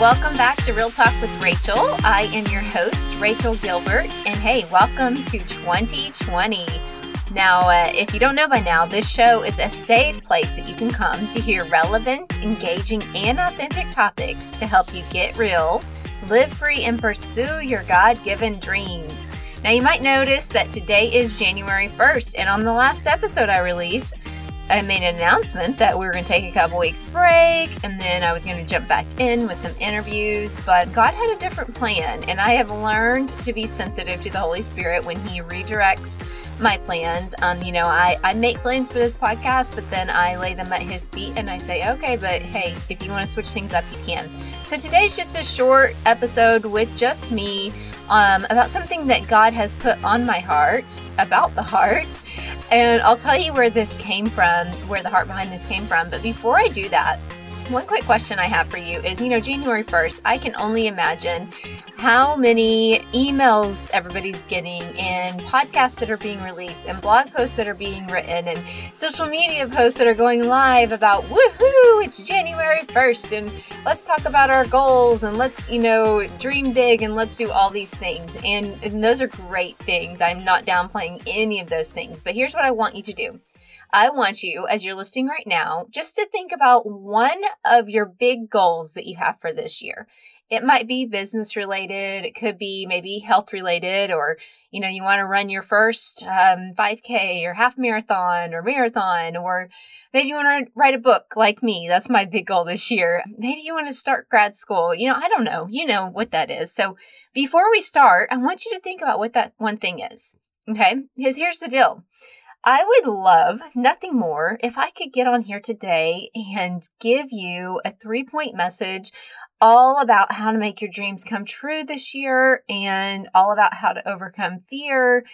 welcome back to Real Talk with Rachel. I am your host, Rachel Gilbert, and hey, welcome to 2020. Now, uh, if you don't know by now, this show is a safe place that you can come to hear relevant, engaging, and authentic topics to help you get real, live free, and pursue your God given dreams. Now, you might notice that today is January 1st, and on the last episode I released, I made an announcement that we were going to take a couple weeks break and then I was going to jump back in with some interviews, but God had a different plan and I have learned to be sensitive to the Holy Spirit when he redirects my plans. Um, you know, I, I make plans for this podcast, but then I lay them at his feet and I say, okay, but hey, if you want to switch things up, you can. So today's just a short episode with just me um, about something that God has put on my heart about the heart. And I'll tell you where this came from, where the heart behind this came from. But before I do that, one quick question I have for you is you know, January 1st, I can only imagine how many emails everybody's getting, and podcasts that are being released, and blog posts that are being written, and social media posts that are going live about woohoo, it's January 1st, and let's talk about our goals, and let's, you know, dream big, and let's do all these things. And, and those are great things. I'm not downplaying any of those things, but here's what I want you to do. I want you, as you're listening right now, just to think about one of your big goals that you have for this year. It might be business related. It could be maybe health related, or, you know, you want to run your first um, 5K or half marathon or marathon, or maybe you want to write a book like me. That's my big goal this year. Maybe you want to start grad school. You know, I don't know. You know what that is. So before we start, I want you to think about what that one thing is. Okay. Because here's the deal. I would love nothing more if I could get on here today and give you a three point message all about how to make your dreams come true this year and all about how to overcome fear.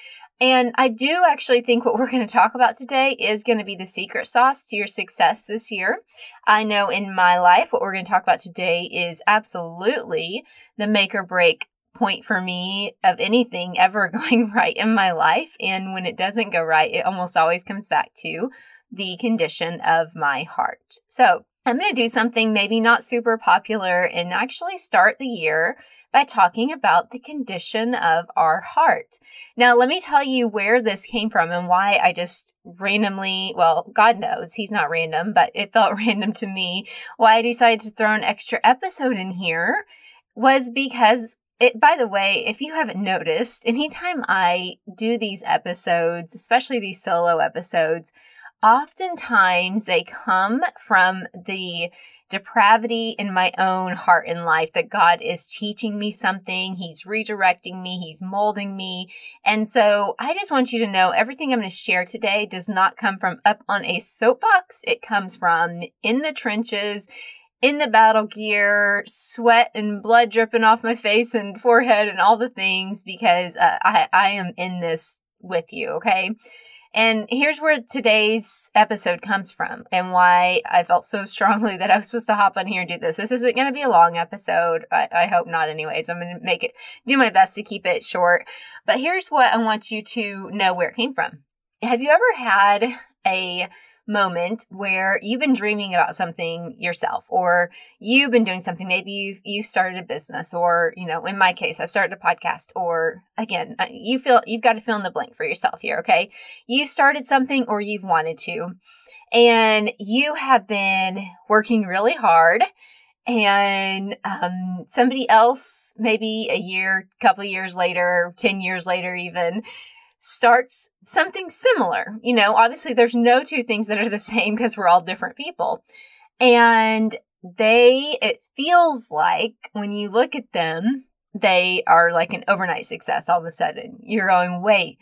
And I do actually think what we're going to talk about today is going to be the secret sauce to your success this year. I know in my life, what we're going to talk about today is absolutely the make or break point for me of anything ever going right in my life. And when it doesn't go right, it almost always comes back to the condition of my heart. So I'm going to do something maybe not super popular and actually start the year by talking about the condition of our heart. Now, let me tell you where this came from and why I just randomly, well, God knows he's not random, but it felt random to me. Why I decided to throw an extra episode in here was because it, by the way, if you haven't noticed, anytime I do these episodes, especially these solo episodes, oftentimes they come from the depravity in my own heart and life that God is teaching me something. He's redirecting me. He's molding me. And so I just want you to know everything I'm going to share today does not come from up on a soapbox. It comes from in the trenches in the battle gear, sweat and blood dripping off my face and forehead and all the things because uh, I, I am in this with you, okay? And here's where today's episode comes from and why I felt so strongly that I was supposed to hop on here and do this. This isn't going to be a long episode. I, I hope not, anyways. I'm going to make it, do my best to keep it short. But here's what I want you to know where it came from. Have you ever had a moment where you've been dreaming about something yourself or you've been doing something maybe you've you've started a business or you know in my case I've started a podcast or again uh, you feel you've got to fill in the blank for yourself here okay? You've started something or you've wanted to and you have been working really hard and um, somebody else maybe a year couple years later 10 years later even starts something similar. You know, obviously there's no two things that are the same because we're all different people. And they, it feels like when you look at them, they are like an overnight success all of a sudden. You're going, wait,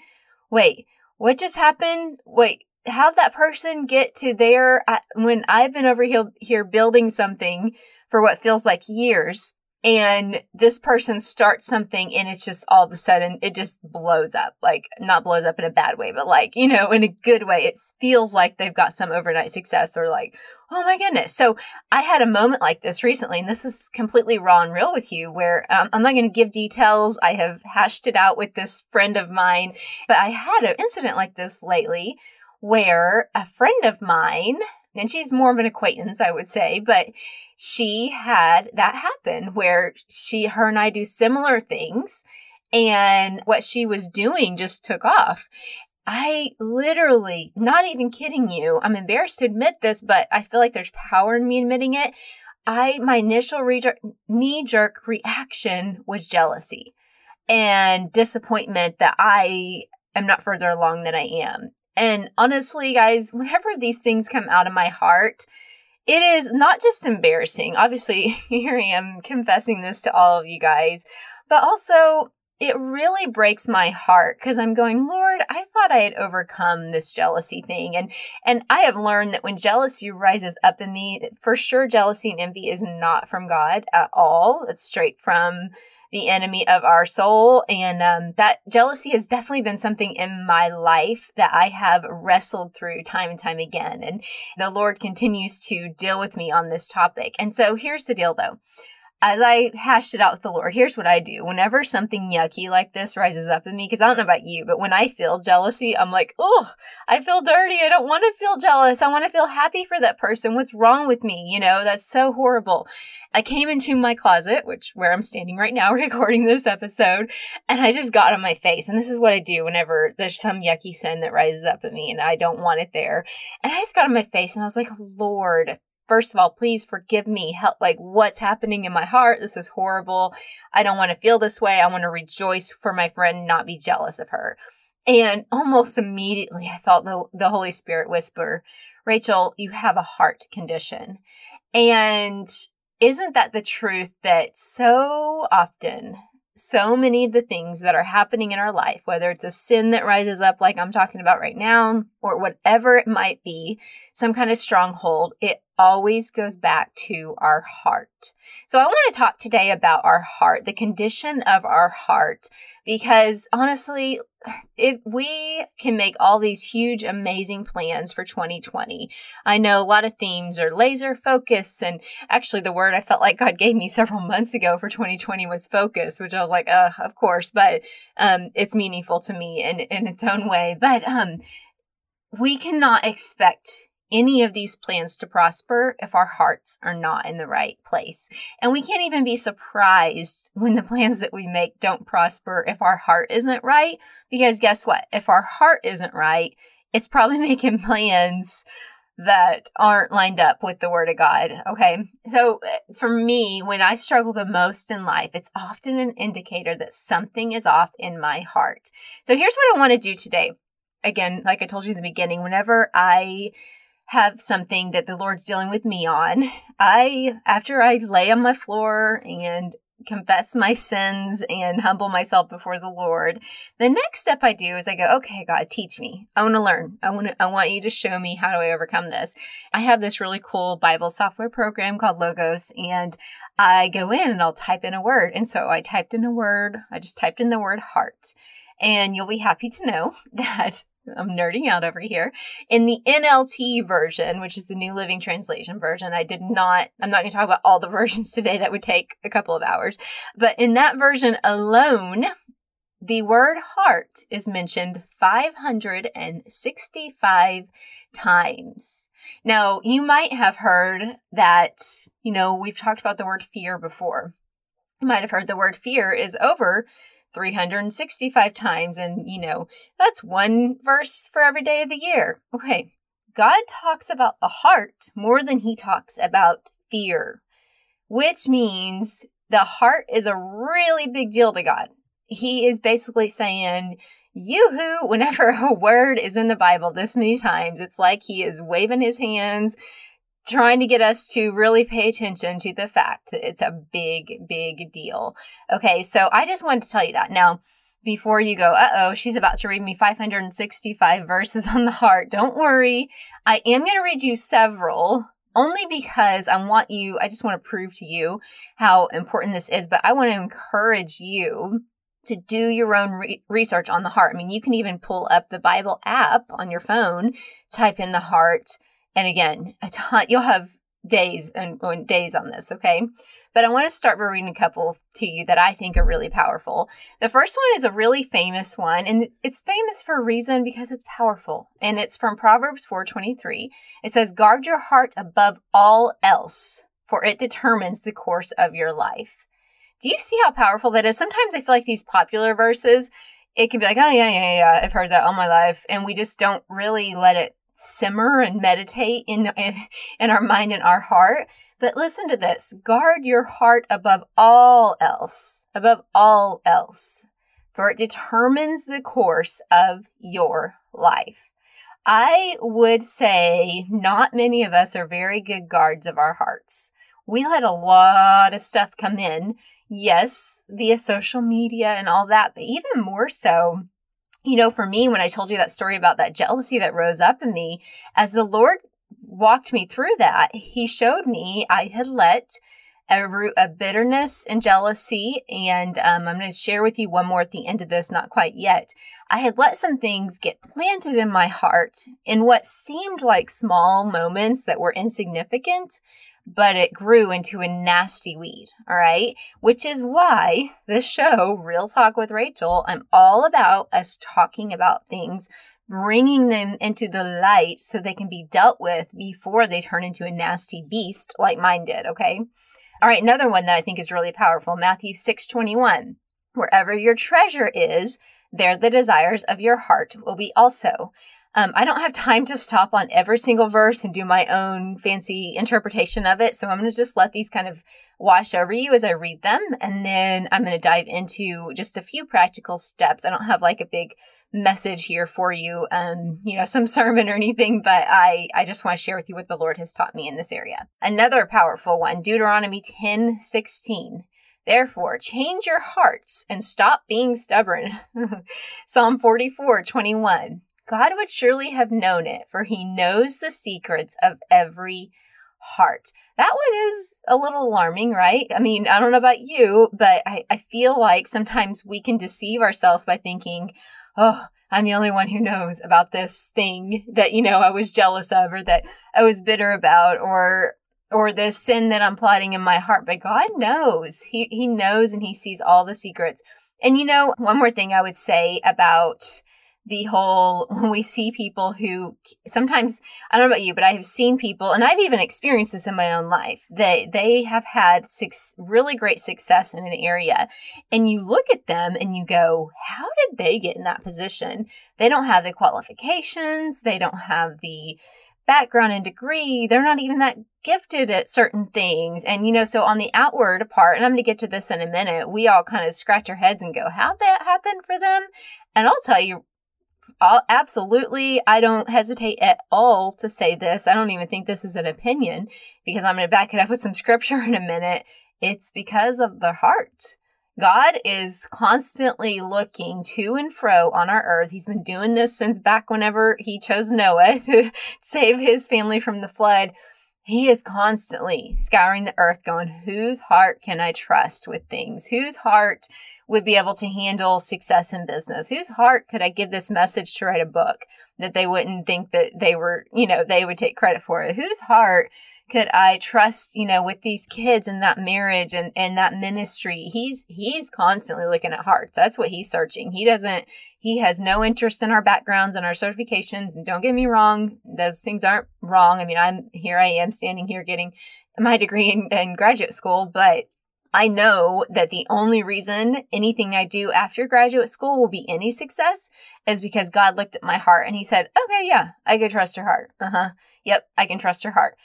wait, what just happened? Wait, how'd that person get to there when I've been over here, here building something for what feels like years? And this person starts something and it's just all of a sudden it just blows up. Like not blows up in a bad way but like you know in a good way. It feels like they've got some overnight success or like oh my goodness. So i had a moment like this recently and this is completely raw and real with you where um, i'm not going to give details. I have hashed it out with this friend of mine but i had an incident like this lately where a friend of mine and she's more of an acquaintance, I would say, but she had that happen where she, her and I do similar things and what she was doing just took off. I literally, not even kidding you, I'm embarrassed to admit this, but I feel like there's power in me admitting it. I, my initial re- knee jerk reaction was jealousy and disappointment that I am not further along than I am. And honestly, guys, whenever these things come out of my heart, it is not just embarrassing. Obviously, here I am confessing this to all of you guys, but also it really breaks my heart because I'm going, Lord, I thought I had overcome this jealousy thing. And and I have learned that when jealousy rises up in me, for sure jealousy and envy is not from God at all. It's straight from the enemy of our soul. And um, that jealousy has definitely been something in my life that I have wrestled through time and time again. And the Lord continues to deal with me on this topic. And so here's the deal though as I hashed it out with the Lord, here's what I do. Whenever something yucky like this rises up in me, because I don't know about you, but when I feel jealousy, I'm like, oh, I feel dirty. I don't want to feel jealous. I want to feel happy for that person. What's wrong with me? You know, that's so horrible. I came into my closet, which where I'm standing right now recording this episode, and I just got on my face. And this is what I do whenever there's some yucky sin that rises up in me and I don't want it there. And I just got on my face and I was like, Lord, first of all, please forgive me. Help, like what's happening in my heart. This is horrible. I don't want to feel this way. I want to rejoice for my friend, not be jealous of her. And almost immediately I felt the, the Holy Spirit whisper, Rachel, you have a heart condition. And isn't that the truth that so often so many of the things that are happening in our life, whether it's a sin that rises up, like I'm talking about right now, or whatever it might be, some kind of stronghold, it always goes back to our heart. So I want to talk today about our heart, the condition of our heart, because honestly, if we can make all these huge, amazing plans for 2020, I know a lot of themes are laser focus. And actually, the word I felt like God gave me several months ago for 2020 was focus, which I was like, of course, but um, it's meaningful to me in, in its own way. But um, we cannot expect any of these plans to prosper if our hearts are not in the right place. And we can't even be surprised when the plans that we make don't prosper if our heart isn't right. Because guess what? If our heart isn't right, it's probably making plans that aren't lined up with the word of God. Okay. So eh, for me, when I struggle the most in life, it's often an indicator that something is off in my heart. So here's what I want to do today. Again, like I told you in the beginning, whenever I have something that the Lord's dealing with me on, I, after I lay on my floor and confess my sins and humble myself before the Lord, the next step I do is I go, okay, God, teach me. I want to learn. I want to, I want you to show me how do I overcome this. I have this really cool Bible software program called Logos and I go in and I'll type in a word. And so I typed in a word. I just typed in the word heart. And you'll be happy to know that I'm nerding out over here. In the NLT version, which is the New Living Translation version, I did not, I'm not going to talk about all the versions today. That would take a couple of hours. But in that version alone, the word heart is mentioned 565 times. Now, you might have heard that, you know, we've talked about the word fear before. You might have heard the word fear is over 365 times. And, you know, that's one verse for every day of the year. Okay. God talks about the heart more than he talks about fear, which means the heart is a really big deal to God. He is basically saying, yoo-hoo, whenever a word is in the Bible this many times, it's like he is waving his hands, trying to get us to really pay attention to the fact that it's a big, big deal. Okay, so I just wanted to tell you that. Now, before you go, uh oh, she's about to read me 565 verses on the heart. Don't worry. I am going to read you several only because I want you, I just want to prove to you how important this is, but I want to encourage you to do your own re- research on the heart. I mean, you can even pull up the Bible app on your phone, type in the heart, and again, a ton, you'll have days and, and days on this, okay? But I want to start by reading a couple to you that I think are really powerful. The first one is a really famous one, and it's famous for a reason because it's powerful. And it's from Proverbs 4:23. It says, "Guard your heart above all else, for it determines the course of your life." Do you see how powerful that is? Sometimes I feel like these popular verses, it can be like, "Oh yeah, yeah, yeah, I've heard that all my life," and we just don't really let it simmer and meditate in, in, in our mind and our heart. But listen to this guard your heart above all else, above all else, for it determines the course of your life. I would say not many of us are very good guards of our hearts. We let a lot of stuff come in, yes, via social media and all that, but even more so you know, for me, when I told you that story about that jealousy that rose up in me, as the Lord walked me through that, He showed me I had let a root of bitterness and jealousy. And um, I'm going to share with you one more at the end of this, not quite yet. I had let some things get planted in my heart in what seemed like small moments that were insignificant, but it grew into a nasty weed. All right. Which is why this show, Real Talk with Rachel, I'm all about us talking about things, bringing them into the light so they can be dealt with before they turn into a nasty beast like mine did. Okay. All right. Another one that I think is really powerful Matthew 6 21. Wherever your treasure is, there the desires of your heart will be also. Um, I don't have time to stop on every single verse and do my own fancy interpretation of it. So I'm going to just let these kind of wash over you as I read them. And then I'm going to dive into just a few practical steps. I don't have like a big message here for you, um, you know, some sermon or anything, but I, I just want to share with you what the Lord has taught me in this area. Another powerful one, Deuteronomy 10, 16. Therefore, change your hearts and stop being stubborn. Psalm 44, 21. God would surely have known it, for he knows the secrets of every heart. That one is a little alarming, right? I mean, I don't know about you, but I, I feel like sometimes we can deceive ourselves by thinking, oh, I'm the only one who knows about this thing that, you know, I was jealous of or that I was bitter about or or this sin that I'm plotting in my heart. But God knows. He He knows and He sees all the secrets. And you know, one more thing I would say about the whole when we see people who sometimes I don't know about you, but I have seen people, and I've even experienced this in my own life. They they have had six really great success in an area, and you look at them and you go, "How did they get in that position?" They don't have the qualifications. They don't have the background and degree. They're not even that gifted at certain things. And, you know, so on the outward part, and I'm going to get to this in a minute, we all kind of scratch our heads and go, how'd that happen for them? And I'll tell you I'll, absolutely, I don't hesitate at all to say this. I don't even think this is an opinion because I'm going to back it up with some scripture in a minute. It's because of the heart. God is constantly looking to and fro on our earth. He's been doing this since back whenever he chose Noah to save his family from the flood. He is constantly scouring the earth, going, Whose heart can I trust with things? Whose heart would be able to handle success in business? Whose heart could I give this message to write a book that they wouldn't think that they were, you know, they would take credit for it? Whose heart could I trust, you know, with these kids and that marriage and, and that ministry? He's, he's constantly looking at hearts. That's what he's searching. He doesn't, he has no interest in our backgrounds and our certifications. And don't get me wrong, those things aren't wrong. I mean, I'm here, I am standing here getting my degree in, in graduate school, but I know that the only reason anything I do after graduate school will be any success is because God looked at my heart and he said, okay, yeah, I can trust her heart. Uh huh. Yep, I can trust her heart.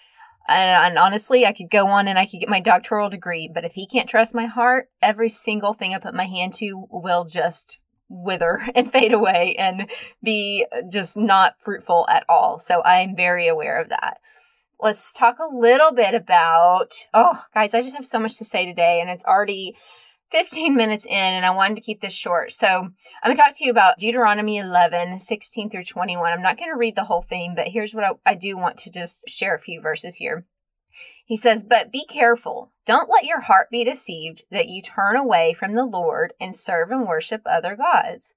And, and, honestly, I could go on and I could get my doctoral degree, but if he can't trust my heart, every single thing I put my hand to will just wither and fade away and be just not fruitful at all. So I'm very aware of that let's talk a little bit about. Oh, guys, I just have so much to say today, and it's already 15 minutes in, and I wanted to keep this short. So I'm going to talk to you about Deuteronomy 11, 16 through 21. I'm not going to read the whole thing, but here's what I, I do want to just share a few verses here. He says, But be careful. Don't let your heart be deceived that you turn away from the Lord and serve and worship other gods.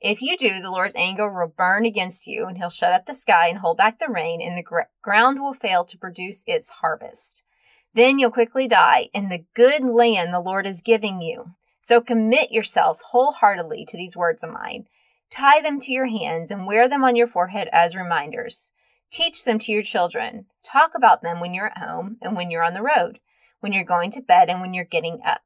If you do, the Lord's anger will burn against you, and he'll shut up the sky and hold back the rain, and the gr- ground will fail to produce its harvest. Then you'll quickly die in the good land the Lord is giving you. So commit yourselves wholeheartedly to these words of mine. Tie them to your hands and wear them on your forehead as reminders. Teach them to your children. Talk about them when you're at home and when you're on the road, when you're going to bed and when you're getting up.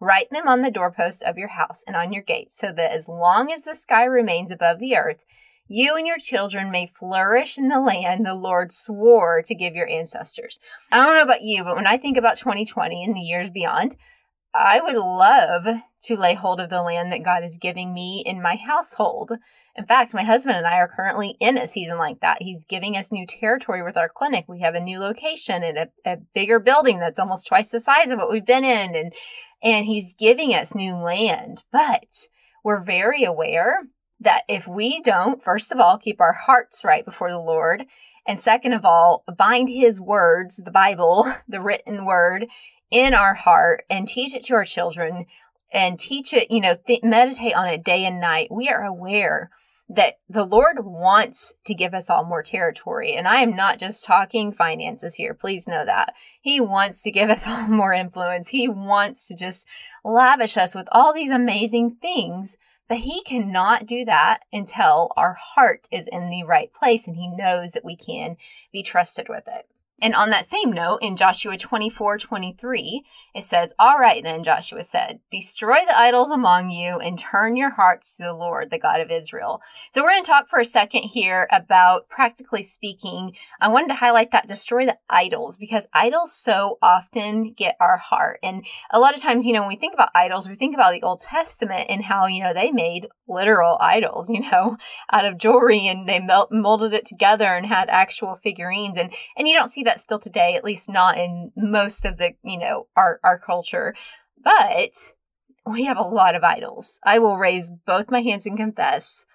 Write them on the doorposts of your house and on your gates, so that as long as the sky remains above the earth, you and your children may flourish in the land the Lord swore to give your ancestors. I don't know about you, but when I think about 2020 and the years beyond, I would love to lay hold of the land that God is giving me in my household. In fact, my husband and I are currently in a season like that. He's giving us new territory with our clinic. We have a new location and a, a bigger building that's almost twice the size of what we've been in. And, and he's giving us new land. But we're very aware that if we don't, first of all, keep our hearts right before the Lord, and second of all, bind his words, the Bible, the written word, in our heart and teach it to our children and teach it, you know, th- meditate on it day and night, we are aware that the Lord wants to give us all more territory. And I am not just talking finances here. Please know that. He wants to give us all more influence. He wants to just lavish us with all these amazing things. But he cannot do that until our heart is in the right place and he knows that we can be trusted with it. And on that same note, in Joshua 24 23, it says, All right then, Joshua said, destroy the idols among you and turn your hearts to the Lord, the God of Israel. So we're going to talk for a second here about practically speaking. I wanted to highlight that destroy the idols because idols so often get our heart. And a lot of times, you know, when we think about idols, we think about the Old Testament and how, you know, they made literal idols, you know, out of jewelry and they melt, molded it together and had actual figurines. And, and you don't see that that still today, at least not in most of the, you know, our, our culture. But we have a lot of idols. I will raise both my hands and confess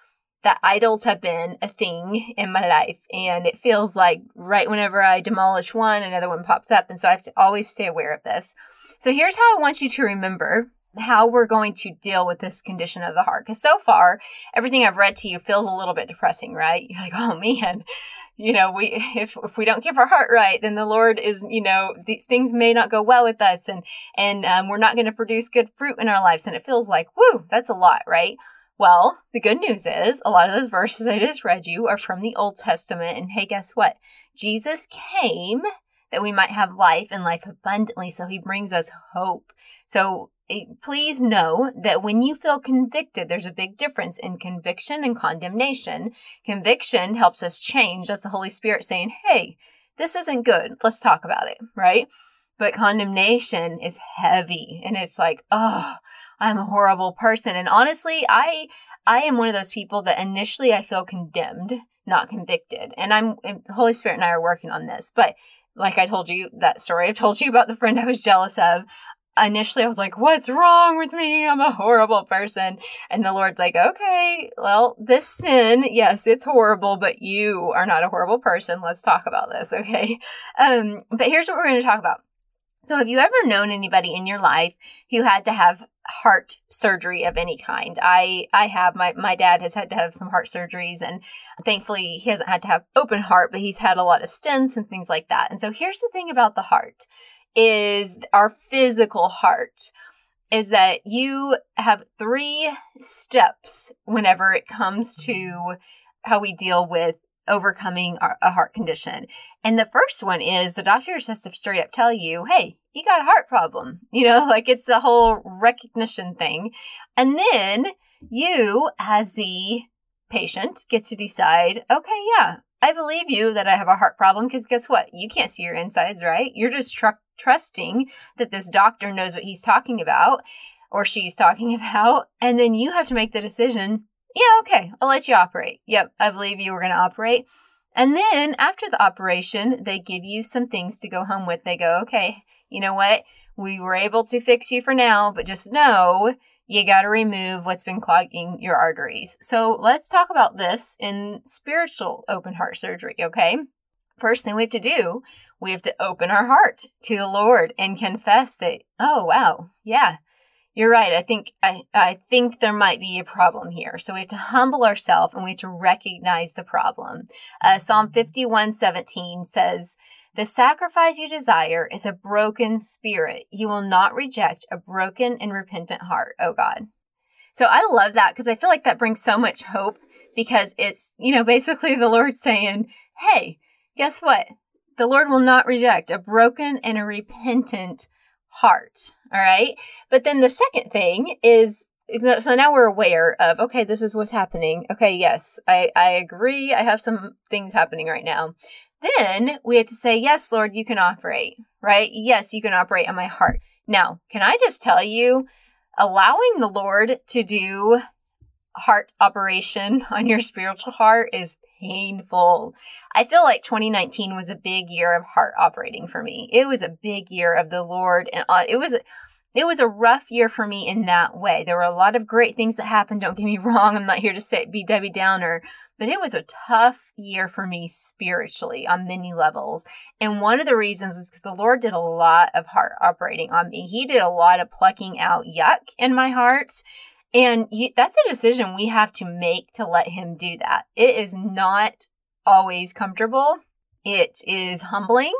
that idols have been a thing in my life. And it feels like right whenever I demolish one, another one pops up. And so I have to always stay aware of this. So here's how I want you to remember how we're going to deal with this condition of the heart. Because so far, everything I've read to you feels a little bit depressing, right? You're like, oh man, you know, we if if we don't keep our heart right, then the Lord is, you know, these things may not go well with us, and and um, we're not going to produce good fruit in our lives. And it feels like, whoo, that's a lot, right? Well, the good news is a lot of those verses I just read you are from the Old Testament. And hey, guess what? Jesus came that we might have life and life abundantly. So he brings us hope. So Eh, please know that when you feel convicted, there's a big difference in conviction and condemnation. Conviction helps us change. That's the Holy Spirit saying, hey, this isn't good. Let's talk about it, right? But condemnation is heavy and it's like, oh, I'm a horrible person. And honestly, I I am one of those people that initially I feel condemned, not convicted. And I'm the Holy Spirit and I are working on this. But like I told you that story I've told you about the friend I was jealous of initially I was like, what's wrong with me? I'm a horrible person. And the Lord's like, okay, well, this sin, yes, it's horrible, but you are not a horrible person. Let's talk about this. Okay. Um, but here's what we're going to talk about. So have you ever known anybody in your life who had to have heart surgery of any kind. I I have my my dad has had to have some heart surgeries and thankfully he hasn't had to have open heart, but he's had a lot of stents and things like that. And so here's the thing about the heart is our physical heart is that you have three steps whenever it comes to how we deal with overcoming our, a heart condition. And the first one is the doctor has to straight up tell you, hey, you got a heart problem. You know, like it's the whole recognition thing. And then you, as the patient, get to decide, okay, yeah, I believe you that I have a heart problem because guess what? You can't see your insides, right? You're just tr- trusting that this doctor knows what he's talking about or she's talking about. And then you have to make the decision yeah, okay, I'll let you operate. Yep, I believe you were going to operate. And then after the operation, they give you some things to go home with. They go, okay, you know what? We were able to fix you for now, but just know you got to remove what's been clogging your arteries. So let's talk about this in spiritual open heart surgery, okay? First thing we have to do, we have to open our heart to the Lord and confess that, oh, wow, yeah, you're right. I think I, I think there might be a problem here. So we have to humble ourselves and we have to recognize the problem. Uh, Psalm 51 17 says, The sacrifice you desire is a broken spirit. You will not reject a broken and repentant heart, oh God. So I love that because I feel like that brings so much hope because it's, you know, basically the Lord saying, Hey, guess what? The Lord will not reject a broken and a repentant heart. All right. But then the second thing is so now we're aware of okay this is what's happening okay yes i i agree i have some things happening right now then we have to say yes lord you can operate right yes you can operate on my heart now can i just tell you allowing the lord to do heart operation on your spiritual heart is painful. I feel like 2019 was a big year of heart operating for me. It was a big year of the Lord and uh, it was it was a rough year for me in that way. There were a lot of great things that happened. Don't get me wrong. I'm not here to say be Debbie Downer, but it was a tough year for me spiritually on many levels. And one of the reasons was because the Lord did a lot of heart operating on me. He did a lot of plucking out yuck in my heart and you, that's a decision we have to make to let him do that. It is not always comfortable. It is humbling.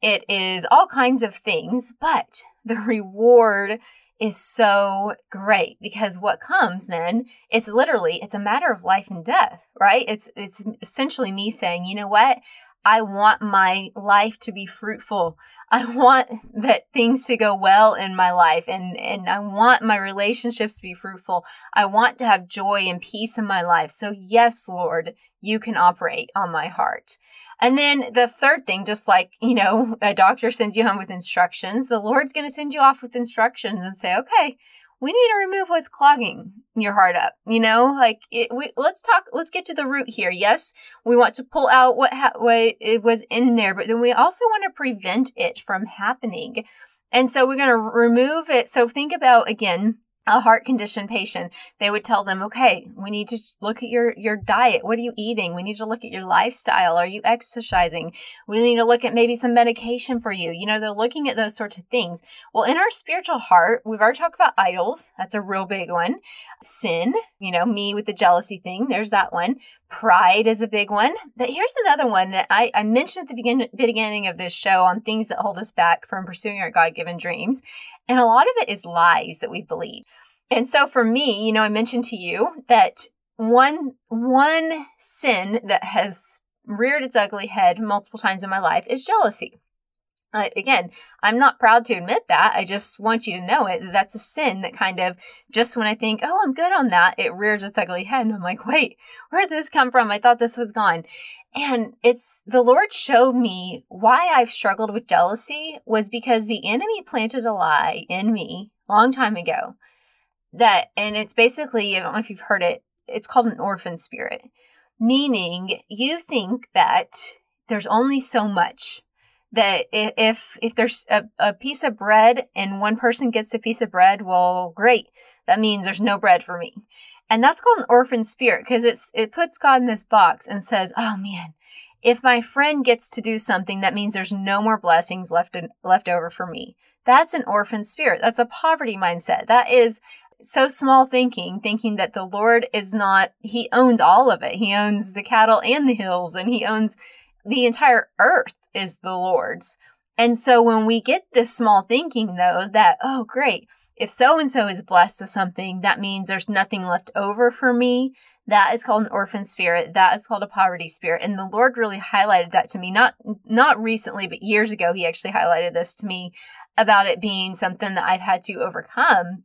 It is all kinds of things, but the reward is so great because what comes then it's literally it's a matter of life and death right it's it's essentially me saying you know what I want my life to be fruitful. I want that things to go well in my life and, and I want my relationships to be fruitful. I want to have joy and peace in my life. So yes, Lord, you can operate on my heart. And then the third thing, just like, you know, a doctor sends you home with instructions, the Lord's going to send you off with instructions and say, okay, we need to remove what's clogging your heart up you know? Like it, we let's talk let's get to the root here. Yes we want to pull out what ha- what it was in there but then we also want to prevent it from happening. And so we're going to remove it. So think about again a heart condition patient, they would tell them, okay, we need to look at your, your diet. What are you eating? We need to look at your lifestyle. Are you exercising? We need to look at maybe some medication for you. You know, they're looking at those sorts of things. Well, in our spiritual heart, we've already talked about idols. That's a real big one. Sin, you know, me with the jealousy thing. There's that one. Pride is a big one. But here's another one that I, I mentioned at the begin, beginning of this show on things that hold us back from pursuing our God given dreams. And a lot of it is lies that we believe. And so for me, you know, I mentioned to you that one, one sin that has reared its ugly head multiple times in my life is jealousy. Uh, again, I'm not proud to admit that. I just want you to know it. That's a sin that kind of just when I think, oh, I'm good on that, it rears its ugly head. And I'm like, wait, where did this come from? I thought this was gone. And it's the Lord showed me why I've struggled with jealousy was because the enemy planted a lie in me long time ago. That, and it's basically, I don't know if you've heard it, it's called an orphan spirit, meaning you think that there's only so much that if if there's a, a piece of bread and one person gets a piece of bread, well, great. That means there's no bread for me. And that's called an orphan spirit because it's it puts God in this box and says, "Oh man, if my friend gets to do something, that means there's no more blessings left in, left over for me." That's an orphan spirit. That's a poverty mindset. That is so small thinking, thinking that the Lord is not, He owns all of it. He owns the cattle and the hills, and He owns the entire earth is the Lord's. And so when we get this small thinking, though, that, oh, great, if so and so is blessed with something, that means there's nothing left over for me. That is called an orphan spirit. That is called a poverty spirit. And the Lord really highlighted that to me, not, not recently, but years ago, He actually highlighted this to me about it being something that I've had to overcome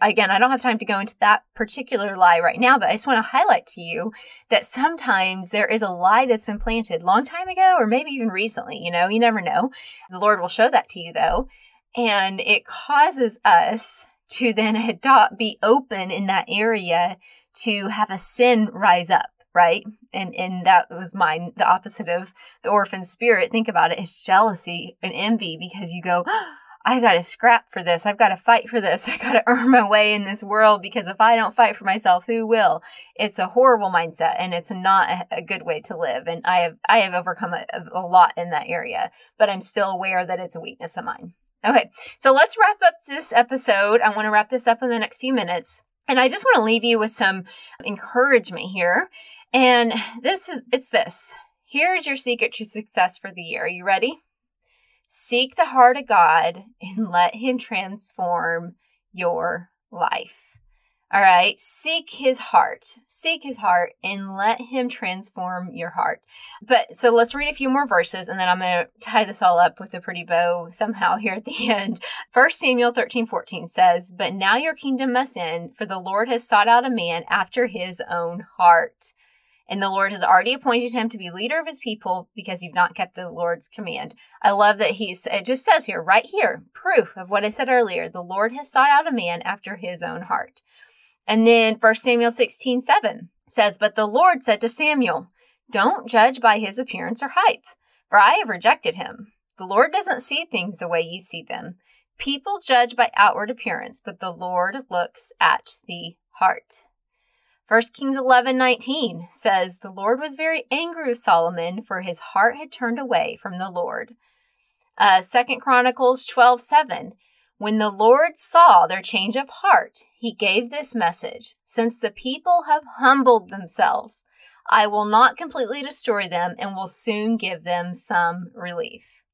again, I don't have time to go into that particular lie right now, but I just want to highlight to you that sometimes there is a lie that's been planted long time ago or maybe even recently, you know, you never know. The Lord will show that to you though. And it causes us to then adopt, be open in that area to have a sin rise up, right? And and that was mine, the opposite of the orphan spirit. Think about it, it's jealousy and envy because you go, oh, I got to scrap for this. I've got to fight for this. I've got to earn my way in this world because if I don't fight for myself, who will? It's a horrible mindset and it's not a, a good way to live. And I have, I have overcome a, a lot in that area, but I'm still aware that it's a weakness of mine. Okay, so let's wrap up this episode. I want to wrap this up in the next few minutes. And I just want to leave you with some encouragement here. And this is it's this. Here's your secret to success for the year. Are you ready? Seek the heart of God and let him transform your life. All right, seek his heart. Seek his heart and let him transform your heart. But so let's read a few more verses and then I'm going to tie this all up with a pretty bow somehow here at the end. First Samuel 13 14 says, But now your kingdom must end, for the Lord has sought out a man after his own heart. And the Lord has already appointed him to be leader of his people because you've not kept the Lord's command. I love that he's, it just says here, right here, proof of what I said earlier. The Lord has sought out a man after his own heart. And then 1 Samuel 16, 7 says, But the Lord said to Samuel, Don't judge by his appearance or height, for I have rejected him. The Lord doesn't see things the way you see them. People judge by outward appearance, but the Lord looks at the heart. 1 Kings 11:19 says, The Lord was very angry with Solomon, for his heart had turned away from the Lord. Uh, 2 Chronicles 12:7, when the Lord saw their change of heart, he gave this message Since the people have humbled themselves, I will not completely destroy them and will soon give them some relief.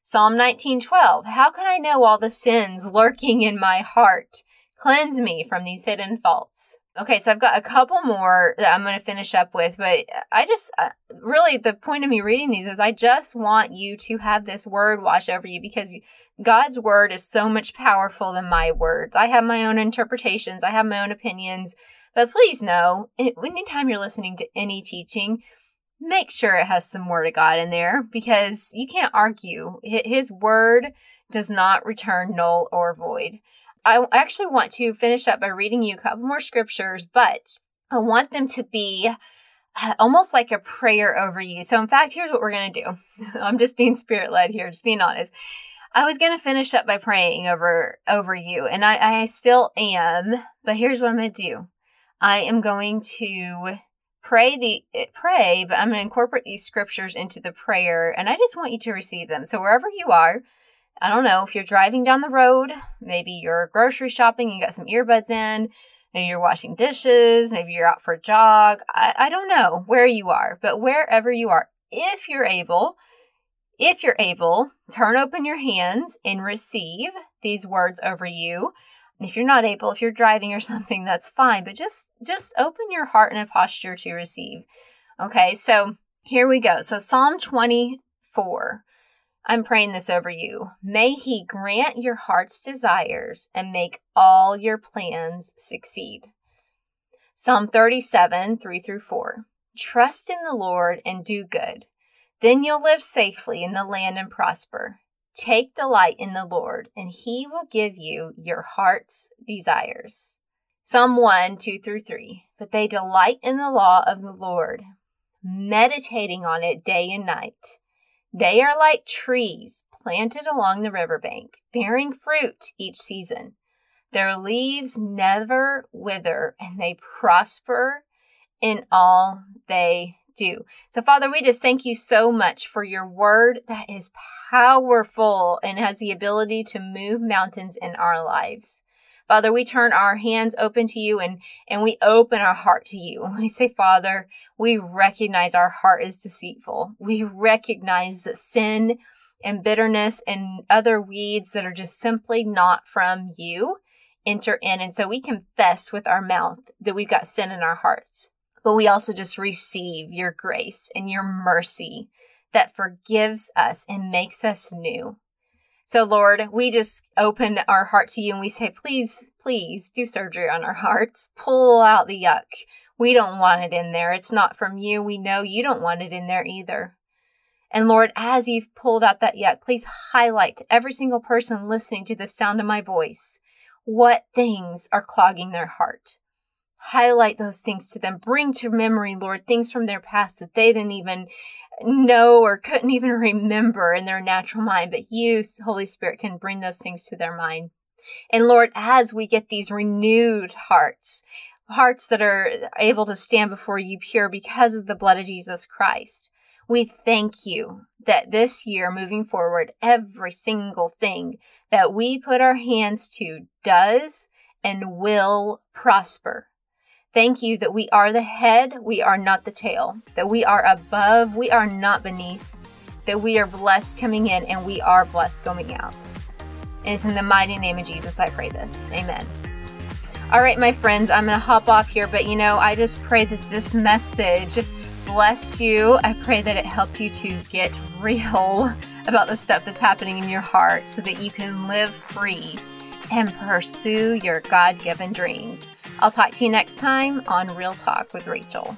Psalm 19:12 How can I know all the sins lurking in my heart? Cleanse me from these hidden faults. Okay, so I've got a couple more that I'm going to finish up with, but I just uh, really the point of me reading these is I just want you to have this word wash over you because God's word is so much powerful than my words. I have my own interpretations, I have my own opinions, but please know, anytime you're listening to any teaching, make sure it has some word of God in there because you can't argue. His word does not return null or void. I actually want to finish up by reading you a couple more scriptures, but I want them to be uh, almost like a prayer over you. So, in fact, here's what we're going to do. I'm just being spirit led here, just being honest. I was going to finish up by praying over over you, and I, I still am. But here's what I'm going to do. I am going to pray the pray, but I'm going to incorporate these scriptures into the prayer, and I just want you to receive them. So wherever you are, I don't know if you're driving down the road, maybe you're grocery shopping, you got some earbuds in, maybe you're washing dishes, maybe you're out for a jog. I, I don't know where you are, but wherever you are, if you're able, if you're able, turn open your hands and receive these words over you. If you're not able, if you're driving or something, that's fine, but just just open your heart in a posture to receive. Okay? So, here we go. So Psalm 24 I'm praying this over you. May He grant your heart's desires and make all your plans succeed. Psalm 37, 3 through 4. Trust in the Lord and do good. Then you'll live safely in the land and prosper. Take delight in the Lord, and He will give you your heart's desires. Psalm 1, 2 through 3. But they delight in the law of the Lord, meditating on it day and night. They are like trees planted along the riverbank, bearing fruit each season. Their leaves never wither, and they prosper in all they do. So, Father, we just thank you so much for your word that is powerful and has the ability to move mountains in our lives. Father, we turn our hands open to you and, and we open our heart to you. We say, Father, we recognize our heart is deceitful. We recognize that sin and bitterness and other weeds that are just simply not from you enter in. And so we confess with our mouth that we've got sin in our hearts. But we also just receive your grace and your mercy that forgives us and makes us new. So, Lord, we just open our heart to you and we say, please, please do surgery on our hearts. Pull out the yuck. We don't want it in there. It's not from you. We know you don't want it in there either. And Lord, as you've pulled out that yuck, please highlight to every single person listening to the sound of my voice what things are clogging their heart. Highlight those things to them. Bring to memory, Lord, things from their past that they didn't even know or couldn't even remember in their natural mind, but you, Holy Spirit, can bring those things to their mind. And Lord, as we get these renewed hearts, hearts that are able to stand before you pure because of the blood of Jesus Christ, We thank you that this year moving forward, every single thing that we put our hands to does and will prosper. Thank you that we are the head, we are not the tail, that we are above, we are not beneath, that we are blessed coming in and we are blessed going out. And it's in the mighty name of Jesus I pray this. Amen. All right, my friends, I'm going to hop off here, but you know, I just pray that this message blessed you. I pray that it helped you to get real about the stuff that's happening in your heart so that you can live free and pursue your God given dreams. I'll talk to you next time on Real Talk with Rachel.